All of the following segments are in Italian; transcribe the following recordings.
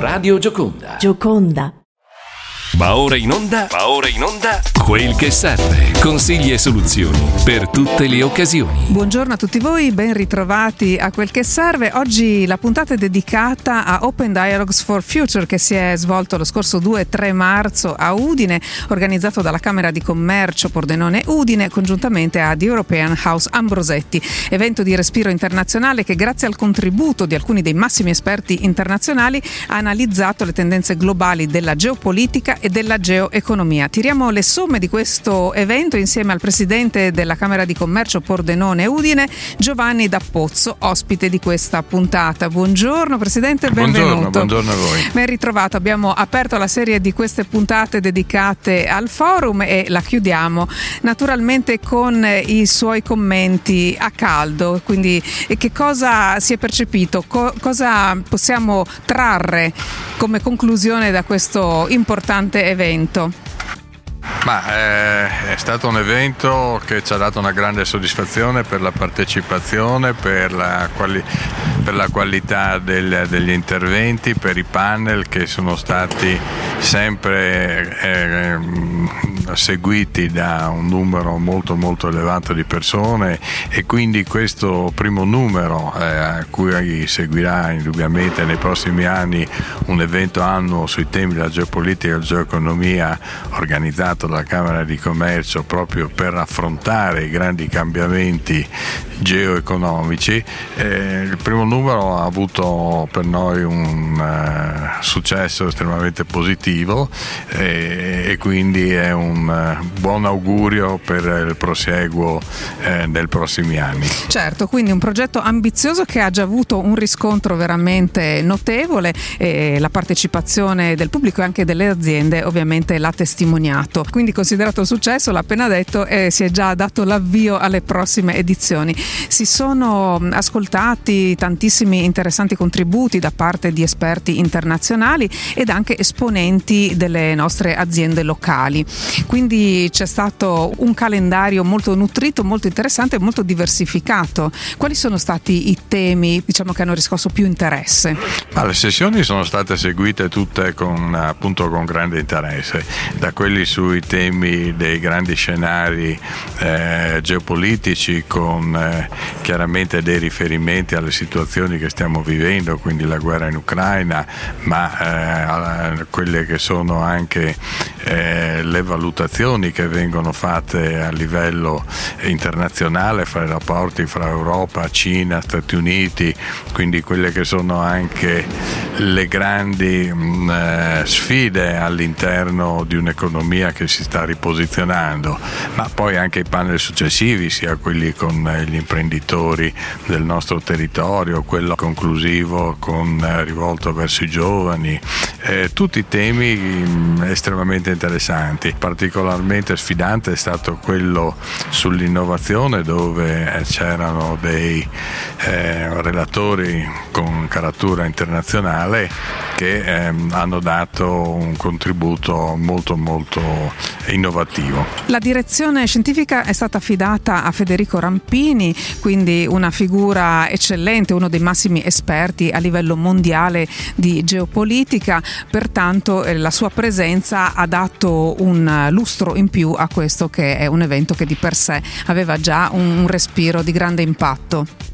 Radio Gioconda. Gioconda. Va ora in onda, va ora in onda, quel che serve. Consigli e soluzioni per tutte le occasioni. Buongiorno a tutti voi, ben ritrovati a quel che serve. Oggi la puntata è dedicata a Open Dialogues for Future che si è svolto lo scorso 2 e 3 marzo a Udine, organizzato dalla Camera di Commercio Pordenone Udine congiuntamente ad European House Ambrosetti, evento di respiro internazionale che grazie al contributo di alcuni dei massimi esperti internazionali ha analizzato le tendenze globali della geopolitica e della geoeconomia. Tiriamo le somme di questo evento insieme al presidente della Camera di Commercio Pordenone Udine, Giovanni D'Appozzo, ospite di questa puntata. Buongiorno Presidente, benvenuto. Buongiorno, buongiorno a voi. Ben ritrovato, abbiamo aperto la serie di queste puntate dedicate al forum e la chiudiamo naturalmente con i suoi commenti a caldo, quindi che cosa si è percepito, co- cosa possiamo trarre come conclusione da questo importante evento? Ma eh, è stato un evento che ci ha dato una grande soddisfazione per la partecipazione, per la, quali- per la qualità del- degli interventi, per i panel che sono stati sempre eh, seguiti da un numero molto molto elevato di persone e quindi questo primo numero eh, a cui seguirà indubbiamente nei prossimi anni un evento annuo sui temi della geopolitica e geoeconomia organizzato dalla Camera di Commercio proprio per affrontare i grandi cambiamenti geoeconomici. Eh, il primo numero ha avuto per noi un uh, successo estremamente positivo eh, e quindi è un uh, buon augurio per il prosieguo eh, dei prossimi anni. Certo, quindi un progetto ambizioso che ha già avuto un riscontro veramente notevole e la partecipazione del pubblico e anche delle aziende ovviamente l'ha testimoniato. Quindi considerato il successo, l'ha appena detto, e si è già dato l'avvio alle prossime edizioni. Si sono ascoltati tantissimi interessanti contributi da parte di esperti internazionali ed anche esponenti delle nostre aziende locali. Quindi c'è stato un calendario molto nutrito, molto interessante e molto diversificato. Quali sono stati i temi diciamo, che hanno riscosso più interesse? Ma le sessioni sono state seguite tutte con, appunto, con grande interesse, da quelli sui temi dei grandi scenari eh, geopolitici con eh, chiaramente dei riferimenti alle situazioni che stiamo vivendo, quindi la guerra in Ucraina, ma eh, quelle che sono anche eh, le valutazioni che vengono fatte a livello internazionale fra i rapporti fra Europa, Cina, Stati Uniti, quindi quelle che sono anche le grandi mh, eh, sfide all'interno di un'economia che si sta riposizionando, ma poi anche i panel successivi, sia quelli con gli imprenditori del nostro territorio, quello conclusivo con, eh, rivolto verso i giovani, eh, tutti temi mh, estremamente interessanti. Particolarmente sfidante è stato quello sull'innovazione dove eh, c'erano dei eh, relatori con caratura internazionale che ehm, hanno dato un contributo molto molto innovativo. La direzione scientifica è stata affidata a Federico Rampini, quindi una figura eccellente, uno dei massimi esperti a livello mondiale di geopolitica, pertanto eh, la sua presenza ha dato un lustro in più a questo che è un evento che di per sé aveva già un respiro di grande impatto.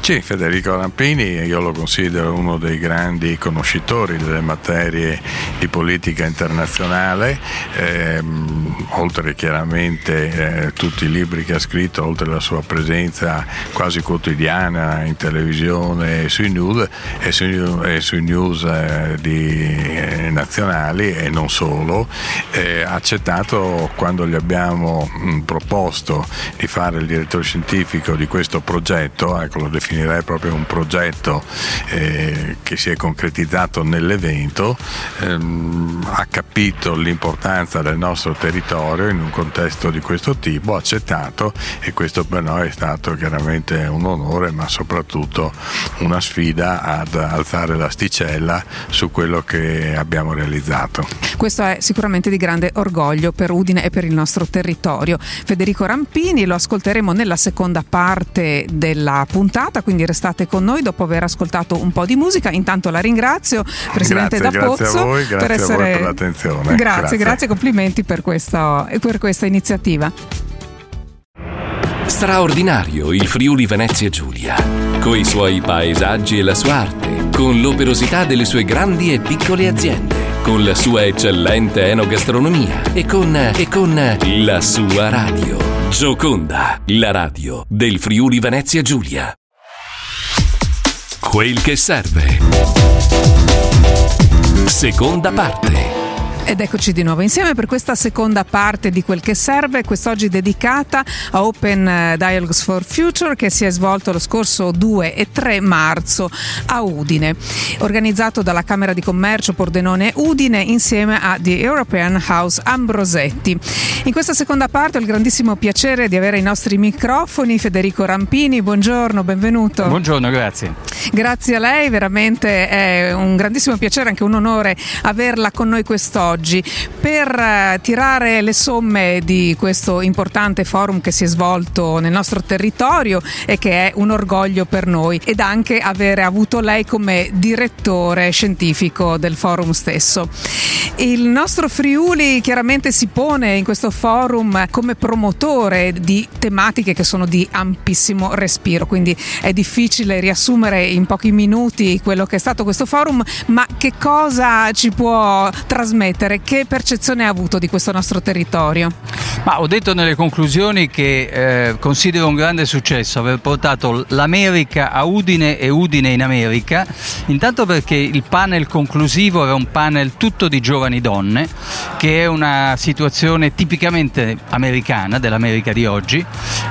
Sì, Federico Rampini io lo considero uno dei grandi conoscitori delle materie di politica internazionale, ehm, oltre chiaramente eh, tutti i libri che ha scritto, oltre la sua presenza quasi quotidiana in televisione e sui news, e sui, e sui news eh, di, eh, nazionali e non solo, eh, ha accettato quando gli abbiamo mh, proposto di fare il direttore scientifico di questo progetto, ecco lo definirei proprio un progetto eh, che si è concretizzato nell'evento, ehm, ha capito l'importanza del nostro territorio in un contesto di questo tipo, ha accettato e questo per noi è stato chiaramente un onore ma soprattutto una sfida ad alzare l'asticella su quello che abbiamo realizzato. Questo è sicuramente di grande orgoglio per Udine e per il nostro territorio. Federico Rampini lo ascolteremo nella seconda parte della puntata puntata, quindi restate con noi dopo aver ascoltato un po' di musica. Intanto la ringrazio, Presidente grazie, D'Apozzo, grazie a voi, grazie per essere... a voi per l'attenzione. Grazie, grazie, grazie complimenti per questa, per questa iniziativa. Straordinario il Friuli Venezia Giulia, coi suoi paesaggi e la sua arte, con l'operosità delle sue grandi e piccole aziende, con la sua eccellente enogastronomia e con, e con la sua radio. Gioconda, la radio del Friuli Venezia Giulia. Quel che serve. Seconda parte. Ed eccoci di nuovo insieme per questa seconda parte di quel che serve, quest'oggi dedicata a Open Dialogues for Future che si è svolto lo scorso 2 e 3 marzo a Udine, organizzato dalla Camera di Commercio Pordenone Udine insieme a The European House Ambrosetti. In questa seconda parte ho il grandissimo piacere di avere ai nostri microfoni Federico Rampini, buongiorno, benvenuto. Buongiorno, grazie. Grazie a lei, veramente è un grandissimo piacere, anche un onore averla con noi quest'oggi oggi per eh, tirare le somme di questo importante forum che si è svolto nel nostro territorio e che è un orgoglio per noi ed anche avere avuto lei come direttore scientifico del forum stesso. Il nostro Friuli chiaramente si pone in questo forum come promotore di tematiche che sono di ampissimo respiro, quindi è difficile riassumere in pochi minuti quello che è stato questo forum, ma che cosa ci può trasmettere? Chiedere che percezione ha avuto di questo nostro territorio. Ma ho detto nelle conclusioni che eh, considero un grande successo aver portato l'America a Udine e Udine in America, intanto perché il panel conclusivo era un panel tutto di giovani donne, che è una situazione tipicamente americana, dell'America di oggi,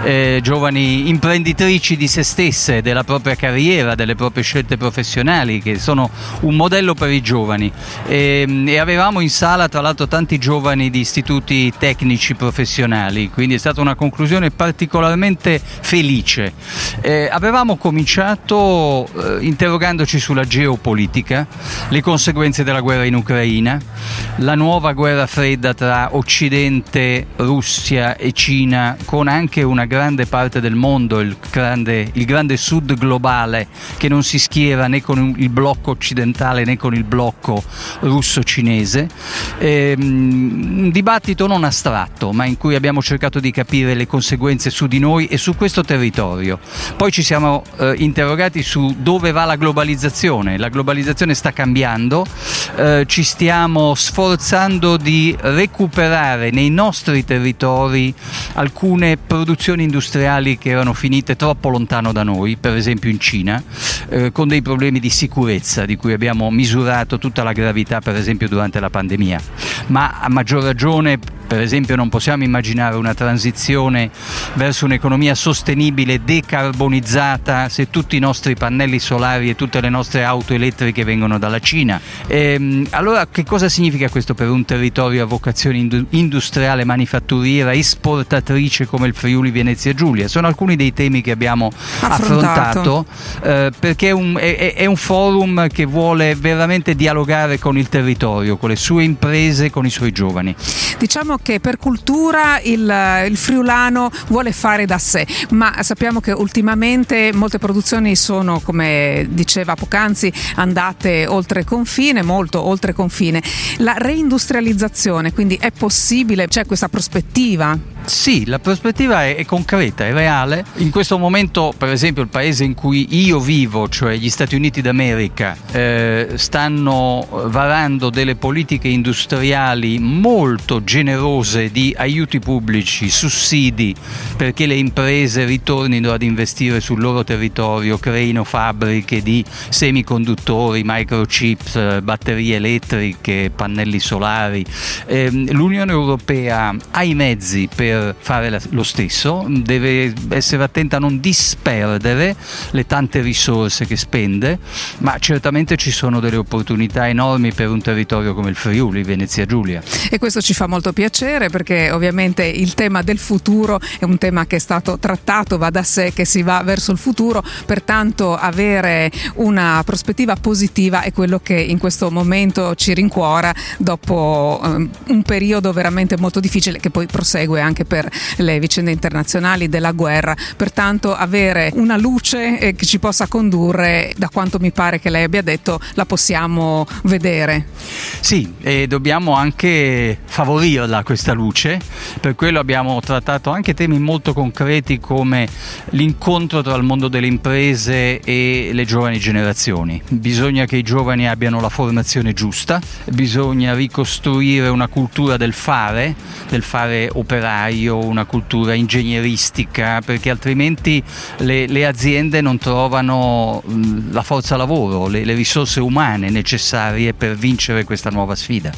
eh, giovani imprenditrici di se stesse, della propria carriera, delle proprie scelte professionali, che sono un modello per i giovani. E, e avevamo in sala tra l'altro tanti giovani di istituti tecnici professionali, quindi è stata una conclusione particolarmente felice. Eh, avevamo cominciato eh, interrogandoci sulla geopolitica, le conseguenze della guerra in Ucraina, la nuova guerra fredda tra Occidente, Russia e Cina, con anche una grande parte del mondo, il grande, il grande sud globale, che non si schiera né con il blocco occidentale né con il blocco russo-cinese eh, un dibattito non astratto, ma in cui abbiamo cercato di capire le conseguenze su di noi e su questo territorio. Poi ci siamo eh, interrogati su dove va la globalizzazione. La globalizzazione sta cambiando, eh, ci stiamo sforzando di recuperare nei nostri territori alcune produzioni industriali che erano finite troppo lontano da noi, per esempio in Cina, eh, con dei problemi di sicurezza di cui abbiamo misurato tutta la gravità, per esempio durante la pandemia pandemia, ma a maggior ragione per esempio non possiamo immaginare una transizione verso un'economia sostenibile, decarbonizzata, se tutti i nostri pannelli solari e tutte le nostre auto elettriche vengono dalla Cina. E, ehm, allora che cosa significa questo per un territorio a vocazione industriale, manifatturiera, esportatrice come il Friuli Venezia Giulia? Sono alcuni dei temi che abbiamo affrontato, affrontato eh, perché è un, è, è un forum che vuole veramente dialogare con il territorio, con le sue imprese, con i suoi giovani. Diciamo che per cultura il, il, friulano vuole fare da sé, ma sappiamo che ultimamente molte produzioni sono, come diceva poc'anzi, andate oltre confine, molto oltre confine. La reindustrializzazione, quindi è possibile, c'è questa prospettiva? Sì, la prospettiva è, è, concreta, è reale. In questo momento, per esempio, il paese in cui io vivo, cioè gli Stati Uniti d'America, eh, stanno varando delle politiche industriali molto generose di aiuti pubblici, sussidi, perché le imprese ritornino ad investire sul loro territorio, creino fabbriche di semiconduttori, microchips, batterie elettriche, pannelli solari. Eh, L'Unione Europea ha i mezzi per fare lo stesso, deve essere attenta a non disperdere le tante risorse che spende, ma certamente ci sono delle opportunità enormi per un territorio come il Friuli, Venezia Giulia. E questo ci fa molto piacere piacere perché ovviamente il tema del futuro è un tema che è stato trattato, va da sé che si va verso il futuro, pertanto avere una prospettiva positiva è quello che in questo momento ci rincuora dopo um, un periodo veramente molto difficile che poi prosegue anche per le vicende internazionali della guerra, pertanto avere una luce eh, che ci possa condurre, da quanto mi pare che lei abbia detto, la possiamo vedere. Sì, e dobbiamo anche favorirla questa luce, per quello abbiamo trattato anche temi molto concreti come l'incontro tra il mondo delle imprese e le giovani generazioni. Bisogna che i giovani abbiano la formazione giusta, bisogna ricostruire una cultura del fare, del fare operaio, una cultura ingegneristica, perché altrimenti le, le aziende non trovano la forza lavoro, le, le risorse umane necessarie per vincere questa nuova sfida.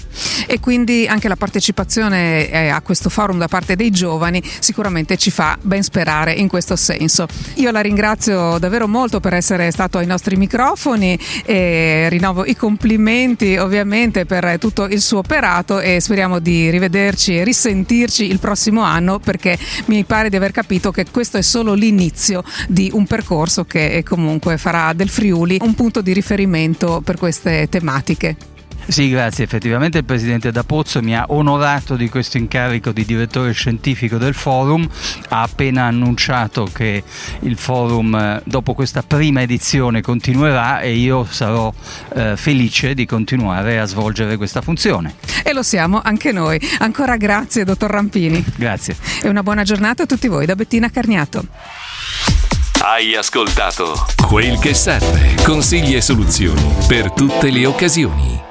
E quindi anche la partecipazione eh, a questo forum da parte dei giovani sicuramente ci fa ben sperare in questo senso. Io la ringrazio davvero molto per essere stato ai nostri microfoni e rinnovo i complimenti ovviamente per tutto il suo operato e speriamo di rivederci e risentirci il prossimo anno perché mi pare di aver capito che questo è solo l'inizio di un percorso che comunque farà del Friuli un punto di riferimento per queste tematiche. Sì, grazie. Effettivamente il presidente D'Apozzo mi ha onorato di questo incarico di direttore scientifico del forum. Ha appena annunciato che il forum eh, dopo questa prima edizione continuerà e io sarò eh, felice di continuare a svolgere questa funzione. E lo siamo anche noi. Ancora grazie, dottor Rampini. Grazie. E una buona giornata a tutti voi da Bettina Carniato. Hai ascoltato Quel che serve, consigli e soluzioni per tutte le occasioni.